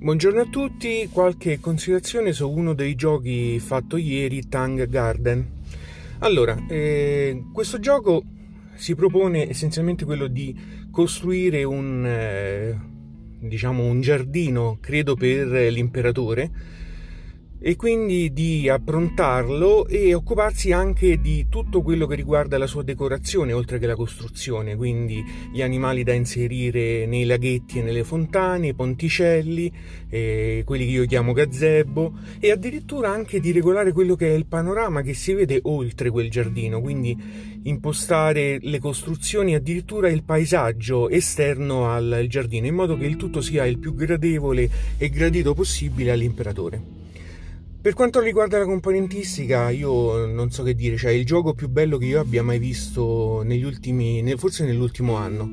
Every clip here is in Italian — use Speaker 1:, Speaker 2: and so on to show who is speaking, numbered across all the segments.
Speaker 1: Buongiorno a tutti, qualche considerazione su uno dei giochi fatto ieri, Tang Garden. Allora, eh, questo gioco si propone essenzialmente quello di costruire un, eh, diciamo, un giardino, credo per l'imperatore, e quindi di approntarlo e occuparsi anche di tutto quello che riguarda la sua decorazione oltre che la costruzione, quindi gli animali da inserire nei laghetti e nelle fontane, i ponticelli, eh, quelli che io chiamo gazebo e addirittura anche di regolare quello che è il panorama che si vede oltre quel giardino, quindi impostare le costruzioni addirittura il paesaggio esterno al giardino in modo che il tutto sia il più gradevole e gradito possibile all'imperatore. Per quanto riguarda la componentistica, io non so che dire, cioè il gioco più bello che io abbia mai visto negli ultimi, forse nell'ultimo anno.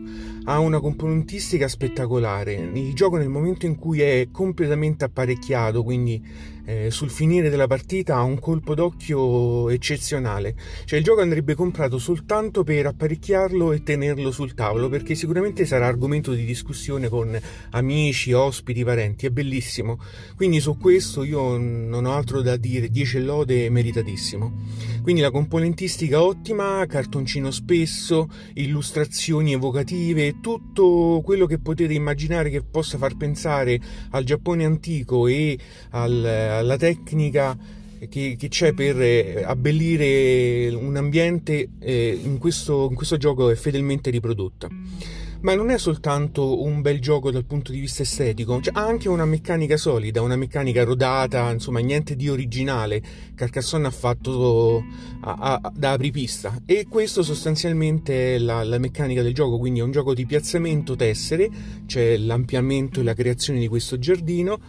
Speaker 1: Ha una componentistica spettacolare. Il gioco nel momento in cui è completamente apparecchiato, quindi eh, sul finire della partita ha un colpo d'occhio eccezionale. Cioè il gioco andrebbe comprato soltanto per apparecchiarlo e tenerlo sul tavolo, perché sicuramente sarà argomento di discussione con amici, ospiti, parenti. È bellissimo. Quindi su questo io non ho altro da dire, 10 lode meritatissimo. Quindi la componentistica ottima, cartoncino spesso, illustrazioni evocative, tutto quello che potete immaginare che possa far pensare al Giappone antico e al, alla tecnica che, che, c'è per eh, abbellire un ambiente eh, in, questo, in questo gioco è fedelmente riprodotta ma non è soltanto un bel gioco dal punto di vista estetico, cioè, ha anche una meccanica solida, una meccanica rodata, insomma niente di originale. Carcassonne ha fatto a, a, da apripista e questo sostanzialmente è la, la, meccanica del gioco, quindi è un gioco di piazzamento tessere, c'è l'ampliamento e la creazione di questo giardino,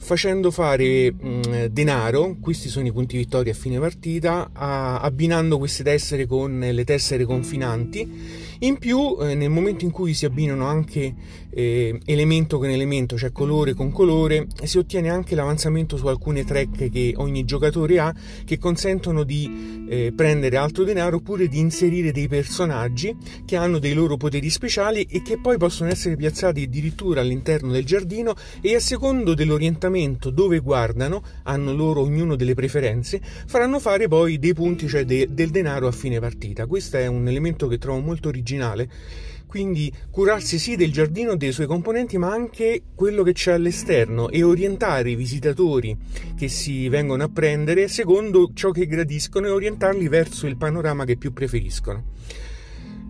Speaker 1: facendo fare mh, denaro, questi sono i punti vittoria a fine partita, a, abbinando queste tessere con le tessere confinanti. In più, eh, nel momento in cui si abbinano anche eh, elemento con elemento, cioè colore con colore, si ottiene anche l'avanzamento su alcune track che ogni giocatore ha che consentono di eh, prendere altro denaro oppure di inserire dei personaggi che hanno dei loro poteri speciali e che poi possono essere piazzati addirittura all'interno del giardino e a secondo dell'orientamento orientamento dove guardano, hanno loro ognuno delle preferenze, faranno fare poi dei punti, cioè de- del denaro a fine partita. Questo è un elemento che trovo molto originale. Quindi curarsi sì del giardino e dei suoi componenti, ma anche quello che c'è all'esterno e orientare i visitatori che si vengono a prendere secondo ciò che gradiscono e orientarli verso il panorama che più preferiscono.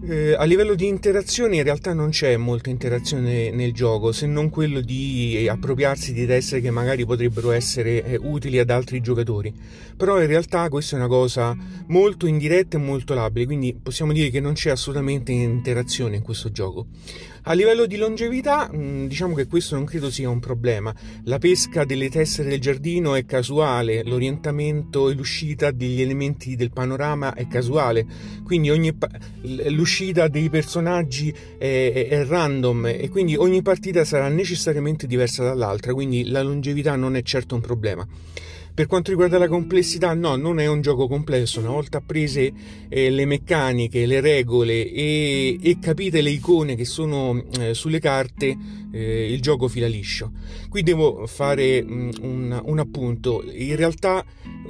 Speaker 1: Eh, a livello di interazione in realtà non c'è molta interazione nel gioco se non quello di appropriarsi di tessere che magari potrebbero essere eh, utili ad altri giocatori. Però in realtà questa è una cosa molto indiretta e molto labile quindi possiamo dire che non c'è assolutamente interazione in questo gioco. A livello di longevità mm, diciamo che questo non credo sia un problema. La pesca delle tessere del giardino è casuale l'orientamento e l'uscita degli elementi del panorama è casuale. Quindi ogni l'uscita l'uscita dei personaggi è, è, random e quindi ogni partita sarà necessariamente diversa dall'altra, quindi la longevità non è certo un problema. Per quanto riguarda la complessità, no, non è un gioco complesso. Una volta apprese eh, le meccaniche, le regole e, e, capite le icone che sono eh, sulle carte, eh, il gioco fila liscio. Qui devo fare mh, mm, un, un, appunto. In realtà,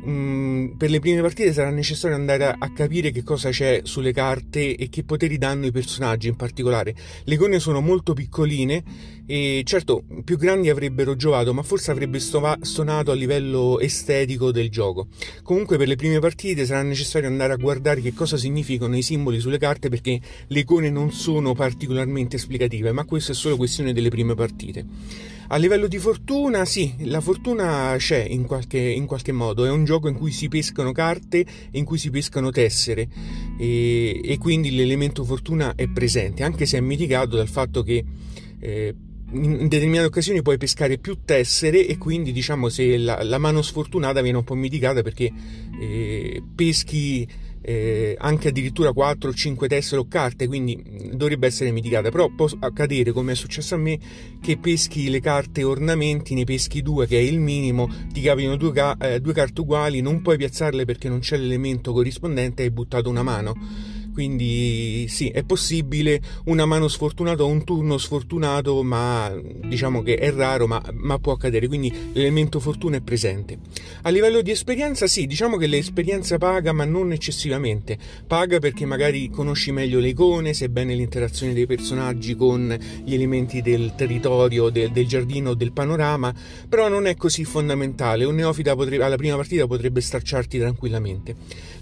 Speaker 1: mh, mm, per le prime partite sarà necessario andare a, a, capire che cosa c'è sulle carte e che poteri danno i personaggi in particolare. Le icone sono molto piccoline e certo più grandi avrebbero giovato, ma forse avrebbe stova, stonato a livello estetico del gioco. Comunque per le prime partite sarà necessario andare a guardare che cosa significano i simboli sulle carte perché le icone non sono particolarmente esplicative, ma questo è solo questione delle prime partite. A livello di fortuna, sì, la fortuna c'è in qualche, in qualche modo, è un gioco in cui si pescano carte in cui si pescano tessere e, e quindi l'elemento fortuna è presente, anche se è mitigato dal fatto che eh, in determinate occasioni puoi pescare più tessere e quindi diciamo se la, la mano sfortunata viene un po' mitigata perché eh, peschi eh, anche addirittura 4 o 5 tessere o carte quindi dovrebbe essere mitigata. Però può accadere come è successo a me che peschi le carte ornamenti ne peschi due che è il minimo ti capitano due, eh, due carte uguali non puoi piazzarle perché non c'è l'elemento corrispondente hai buttato una mano Quindi sì, è possibile una mano sfortunata o un turno sfortunato, ma diciamo che è raro, ma, ma può accadere, quindi l'elemento fortuna è presente. A livello di esperienza, sì, diciamo che l'esperienza paga, ma non eccessivamente. Paga perché magari conosci meglio le icone, sai bene l'interazione dei personaggi con gli elementi del territorio, del, del giardino, del panorama, però non è così fondamentale. Un neofita potrebbe, alla prima partita potrebbe stracciarti tranquillamente.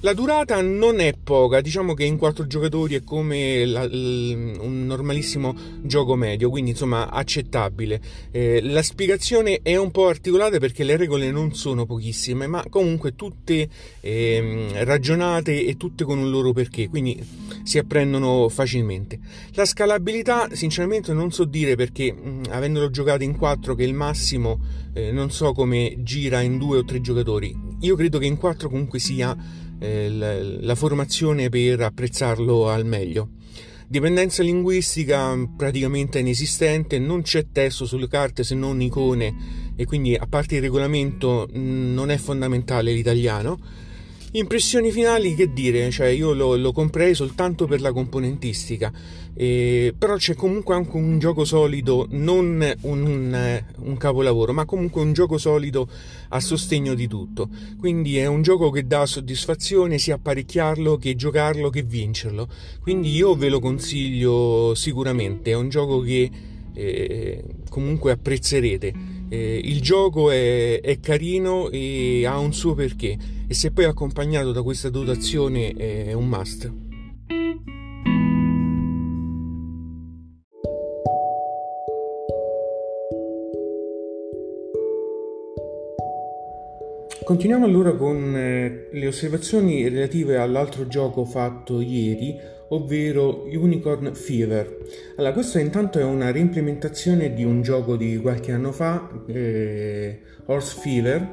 Speaker 1: La durata non è poca, diciamo che in quattro giocatori è come la, l, un normalissimo gioco medio, quindi insomma accettabile. Eh, la spiegazione è un po' articolata perché le regole non sono pochissime, ma comunque tutte eh, ragionate e tutte con un loro perché, quindi si apprendono facilmente. La scalabilità, sinceramente, non so dire perché, mh, avendolo giocato in quattro, che è il massimo, eh, non so come gira in due o tre giocatori. Io credo che in quattro comunque sia eh, la, la formazione per apprezzarlo al meglio. Dipendenza linguistica praticamente inesistente, non c'è testo sulle carte se non icone e quindi a parte il regolamento non è fondamentale l'italiano Impressioni finali, che dire, cioè io lo, lo comprei soltanto per la componentistica, eh, però c'è comunque anche un gioco solido, non un, un, un, capolavoro, ma comunque un gioco solido a sostegno di tutto. Quindi è un gioco che dà soddisfazione sia apparecchiarlo che giocarlo che vincerlo. Quindi io ve lo consiglio sicuramente, è un gioco che eh, comunque apprezzerete. Eh, il gioco è, è, carino e ha un suo perché e se poi accompagnato da questa dotazione è un must. Continuiamo allora con eh, le osservazioni relative all'altro gioco fatto ieri, ovvero Unicorn Fever. Allora, questo intanto è una reimplementazione di un gioco di qualche anno fa, eh, Horse Fever,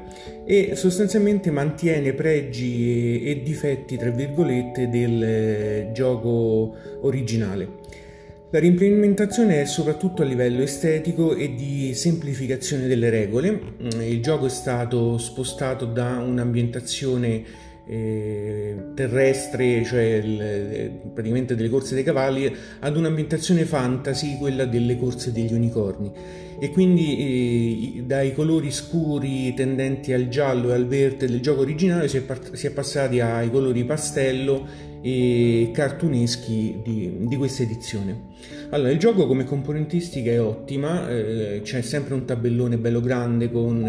Speaker 1: e sostanzialmente mantiene pregi e, e difetti, tra virgolette, del eh, gioco originale. La reimplementazione è soprattutto a livello estetico e di semplificazione delle regole. Il gioco è stato spostato da un'ambientazione eh, terrestre, cioè il, praticamente delle corse dei cavalli, ad un'ambientazione fantasy, quella delle corse degli unicorni. E quindi eh, dai colori scuri tendenti al giallo e al verde del gioco originale si è passati ai colori pastello e cartuneschi di, di questa edizione. Allora, il gioco come componentistica è ottima, eh, c'è sempre un tabellone bello grande con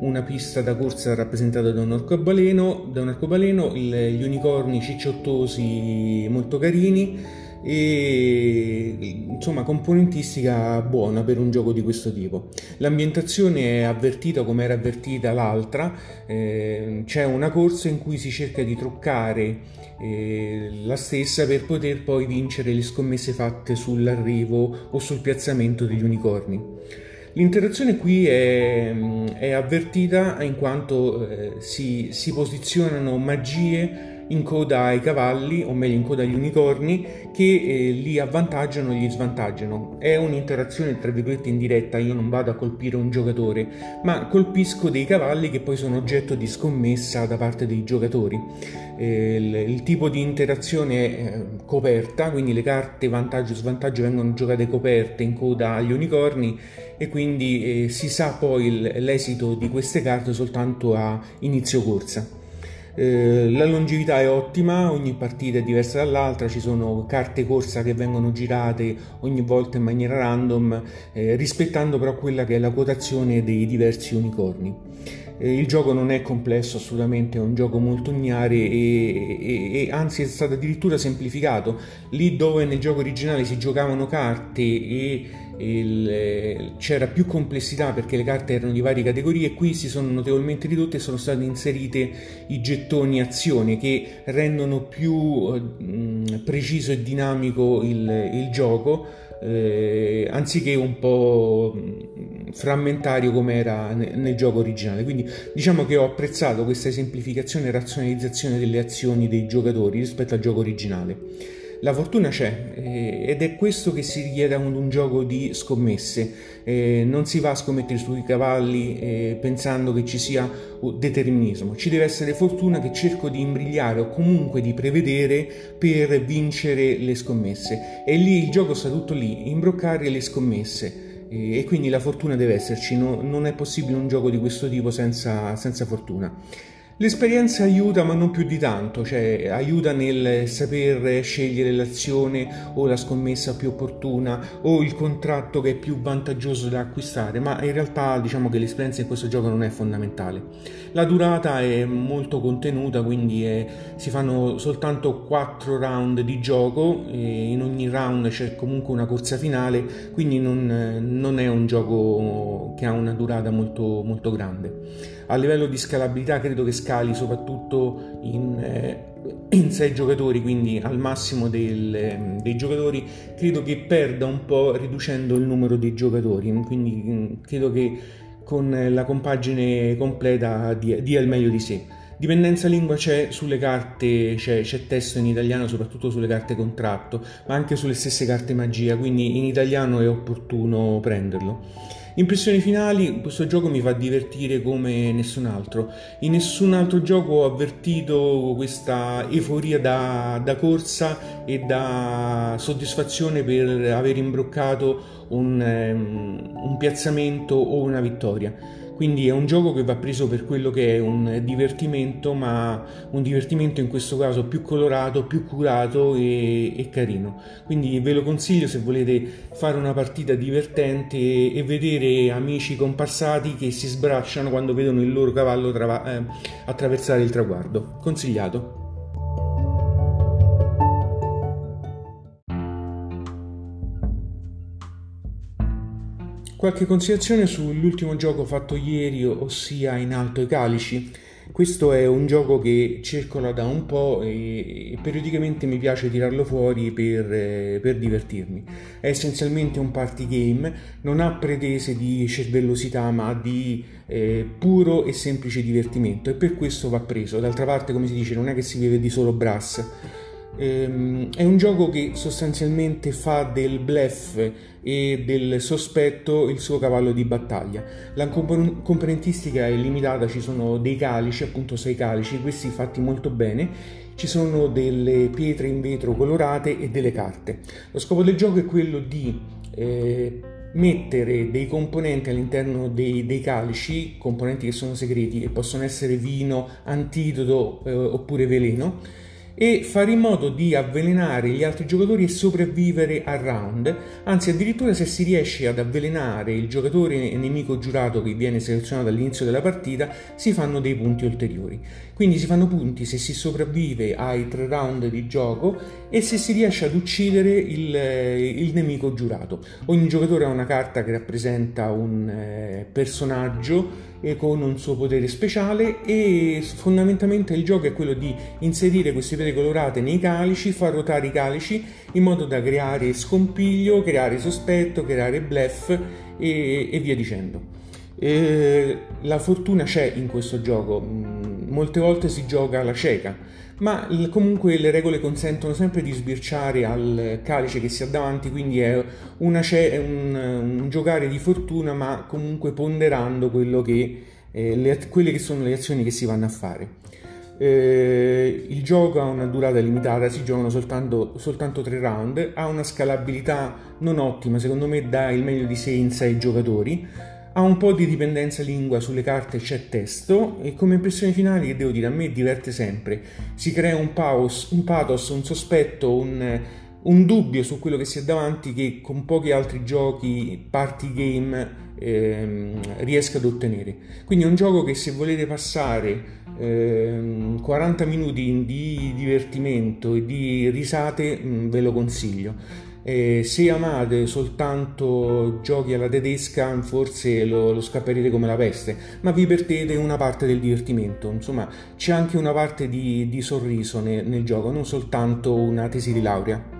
Speaker 1: una pista da corsa rappresentata da un arcobaleno, da un arcobaleno il, gli unicorni cicciottosi molto carini e insomma componentistica buona per un gioco di questo tipo. L'ambientazione è avvertita come era avvertita l'altra, eh, c'è una corsa in cui si cerca di truccare eh, la stessa per poter poi vincere le scommesse fatte sull'arrivo o sul piazzamento degli unicorni. L'interazione qui è, è avvertita in quanto eh, si, si posizionano magie in coda ai cavalli, o meglio in coda agli unicorni, che eh, li avvantaggiano e li svantaggiano. È un'interazione tra virgolette indiretta, io non vado a colpire un giocatore, ma colpisco dei cavalli che poi sono oggetto di scommessa da parte dei giocatori. Eh, il, il, tipo di interazione è eh, coperta, quindi le carte vantaggio e svantaggio vengono giocate coperte in coda agli unicorni e quindi eh, si sa poi l'esito di queste carte soltanto a inizio corsa. Eh, la longevità è ottima, ogni partita è diversa dall'altra, ci sono carte corsa che vengono girate ogni volta in maniera random, eh, rispettando però quella che è la quotazione dei diversi unicorni. Eh, il gioco non è complesso assolutamente, è un gioco molto lineare e, e, e, anzi è stato addirittura semplificato. Lì dove nel gioco originale si giocavano carte e il, c'era più complessità perché le carte erano di varie categorie, qui si sono notevolmente ridotte e sono state inserite i gettoni azione che rendono più eh, preciso e dinamico il, il gioco. Eh, anziché un po' frammentario come era nel, nel gioco originale. Quindi diciamo che ho apprezzato questa semplificazione e razionalizzazione delle azioni dei giocatori rispetto al gioco originale. La fortuna c'è eh, ed è questo che si richiede ad un gioco di scommesse. Eh, non si va a scommettere sui cavalli eh, pensando che ci sia determinismo, ci deve essere fortuna che cerco di imbrigliare o comunque di prevedere per vincere le scommesse. E lì il gioco sta tutto lì, imbroccare le scommesse e quindi la fortuna deve esserci, no, non è possibile un gioco di questo tipo senza, senza fortuna. L'esperienza aiuta, ma non più di tanto, cioè aiuta nel saper scegliere l'azione o la scommessa più opportuna o il contratto che è più vantaggioso da acquistare, ma in realtà diciamo che l'esperienza in questo gioco non è fondamentale. La durata è molto contenuta, quindi è, si fanno soltanto 4 round di gioco, in ogni round c'è comunque una corsa finale, quindi non, non è un gioco che ha una durata molto, molto grande. A livello di scalabilità credo che scali soprattutto in, eh, in 6 giocatori, quindi al massimo del, eh, dei giocatori, credo che perda un po' riducendo il numero dei giocatori, quindi mm, credo che con la compagine completa dia il meglio di sé. Dipendenza lingua c'è sulle carte, c'è, c'è, testo in italiano, soprattutto sulle carte contratto, ma anche sulle stesse carte magia, quindi in italiano è opportuno prenderlo. Impressioni finali, questo gioco mi fa divertire come nessun altro. In nessun altro gioco ho avvertito questa euforia da, da corsa e da soddisfazione per aver imbroccato un, um, un piazzamento o una vittoria quindi è un gioco che va preso per quello che è un divertimento, ma un divertimento in questo caso più colorato, più curato e, e carino. Quindi ve lo consiglio se volete fare una partita divertente e, vedere amici comparsati che si sbracciano quando vedono il loro cavallo trava- eh, attraversare il traguardo. Consigliato. Qualche considerazione sull'ultimo gioco fatto ieri, ossia In alto i calici. Questo è un gioco che circola da un po' e, periodicamente mi piace tirarlo fuori per, eh, per, divertirmi. È essenzialmente un party game, non ha pretese di cervellosità ma di eh, puro e semplice divertimento e per questo va preso. D'altra parte, come si dice, non è che si vive di solo brass Ehm, è un gioco che sostanzialmente fa del bluff e del sospetto il suo cavallo di battaglia. La componentistica è limitata, ci sono dei calici, appunto sei calici, questi fatti molto bene, ci sono delle pietre in vetro colorate e delle carte. Lo scopo del gioco è quello di eh, mettere dei componenti all'interno dei, dei, calici, componenti che sono segreti e possono essere vino, antidoto eh, oppure veleno e fare in modo di avvelenare gli altri giocatori e sopravvivere al round, anzi addirittura se si riesce ad avvelenare il giocatore nemico giurato che viene selezionato all'inizio della partita, si fanno dei punti ulteriori. Quindi si fanno punti se si sopravvive ai tre round di gioco e se si riesce ad uccidere il, il nemico giurato. Ogni giocatore ha una carta che rappresenta un eh, personaggio con un suo potere speciale e fondamentalmente il gioco è quello di inserire queste pietre colorate nei calici, far ruotare i calici in modo da creare scompiglio, creare sospetto, creare bluff e, e via dicendo. E la fortuna c'è in questo gioco, mm, molte volte si gioca alla cieca, ma comunque le regole consentono sempre di sbirciare al calice che si ha davanti, quindi è, ce- un, un, giocare di fortuna, ma comunque ponderando che, eh, le, quelle che sono le azioni che si vanno a fare. Eh, il gioco ha una durata limitata, si giocano soltanto, soltanto 3 round, ha una scalabilità non ottima, secondo me dà il meglio di sé in 6 giocatori ha un po' di dipendenza lingua, sulle carte c'è testo e come impressioni finali, devo dire, a me diverte sempre. Si crea un, paus, un pathos, un sospetto, un, un, dubbio su quello che si è davanti che con pochi altri giochi party game ehm, riesca ad ottenere. Quindi è un gioco che se volete passare ehm, 40 minuti di divertimento e di risate mm, ve lo consiglio eh, se amate soltanto giochi alla tedesca, forse lo, lo scapperete come la peste, ma vi perdete una parte del divertimento. Insomma, c'è anche una parte di, di sorriso nel, nel gioco, non soltanto una tesi di laurea.